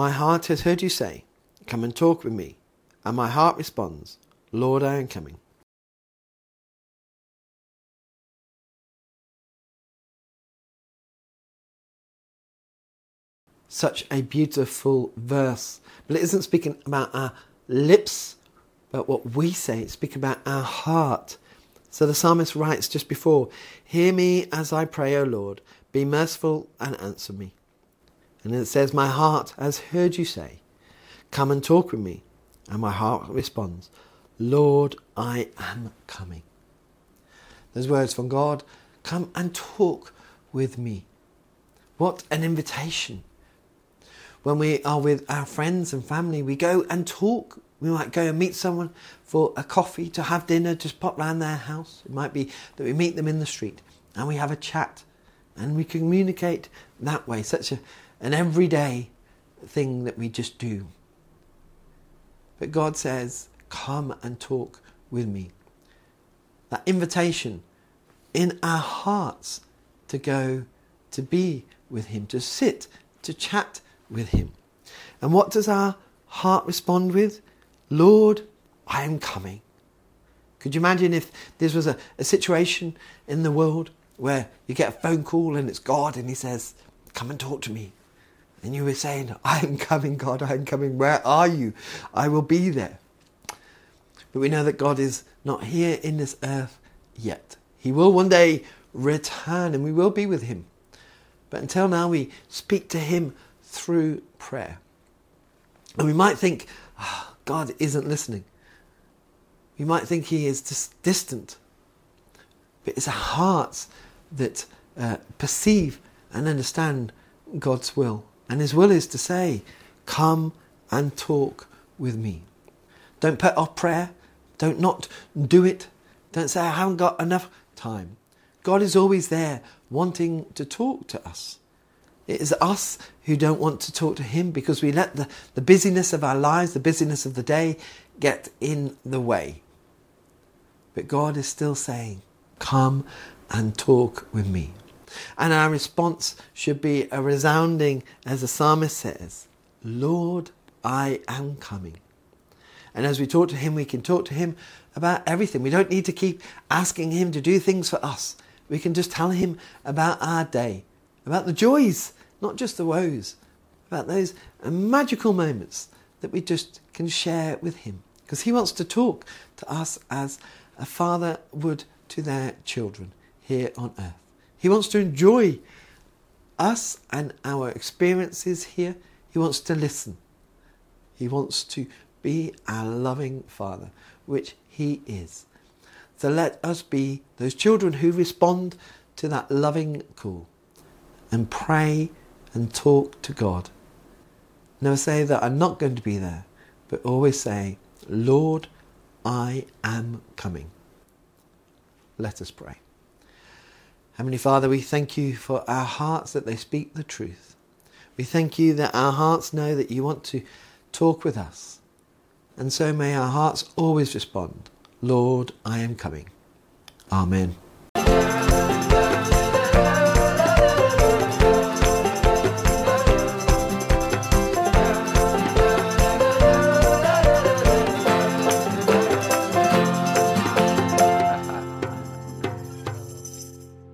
My heart has heard you say, Come and talk with me. And my heart responds, Lord, I am coming. Such a beautiful verse. But it isn't speaking about our lips, but what we say. It's speaking about our heart. So the psalmist writes just before, Hear me as I pray, O Lord. Be merciful and answer me. And it says, My heart has heard you say, Come and talk with me. And my heart responds, Lord, I am coming. Those words from God, Come and talk with me. What an invitation. When we are with our friends and family, we go and talk. We might go and meet someone for a coffee, to have dinner, just pop round their house. It might be that we meet them in the street and we have a chat and we communicate that way. Such a, an everyday thing that we just do. But God says, Come and talk with me. That invitation in our hearts to go to be with Him, to sit, to chat with Him. And what does our heart respond with? Lord, I am coming. Could you imagine if this was a, a situation in the world where you get a phone call and it's God and He says, Come and talk to me. And you were saying, I am coming, God, I am coming. Where are you? I will be there. But we know that God is not here in this earth yet. He will one day return and we will be with Him. But until now, we speak to Him through prayer. And we might think, oh, God isn't listening. We might think He is just distant. But it's our hearts that uh, perceive and understand God's will. And His will is to say, Come and talk with me. Don't put off prayer. Don't not do it. Don't say, I haven't got enough time. God is always there wanting to talk to us. It is us who don't want to talk to Him because we let the, the busyness of our lives, the busyness of the day, get in the way. But God is still saying, Come and talk with me. And our response should be a resounding, as the psalmist says, Lord, I am coming. And as we talk to Him, we can talk to Him about everything. We don't need to keep asking Him to do things for us. We can just tell Him about our day, about the joys, not just the woes, about those magical moments that we just can share with Him. Because He wants to talk to us as a father would to their children here on earth. He wants to enjoy us and our experiences here. He wants to listen. He wants to be our loving Father, which He is. So let us be those children who respond to that loving call and pray and talk to God. Never say that I'm not going to be there, but always say, Lord, I am coming. Let us pray. Heavenly Father, we thank you for our hearts that they speak the truth. We thank you that our hearts know that you want to talk with us. And so may our hearts always respond, Lord, I am coming. Amen.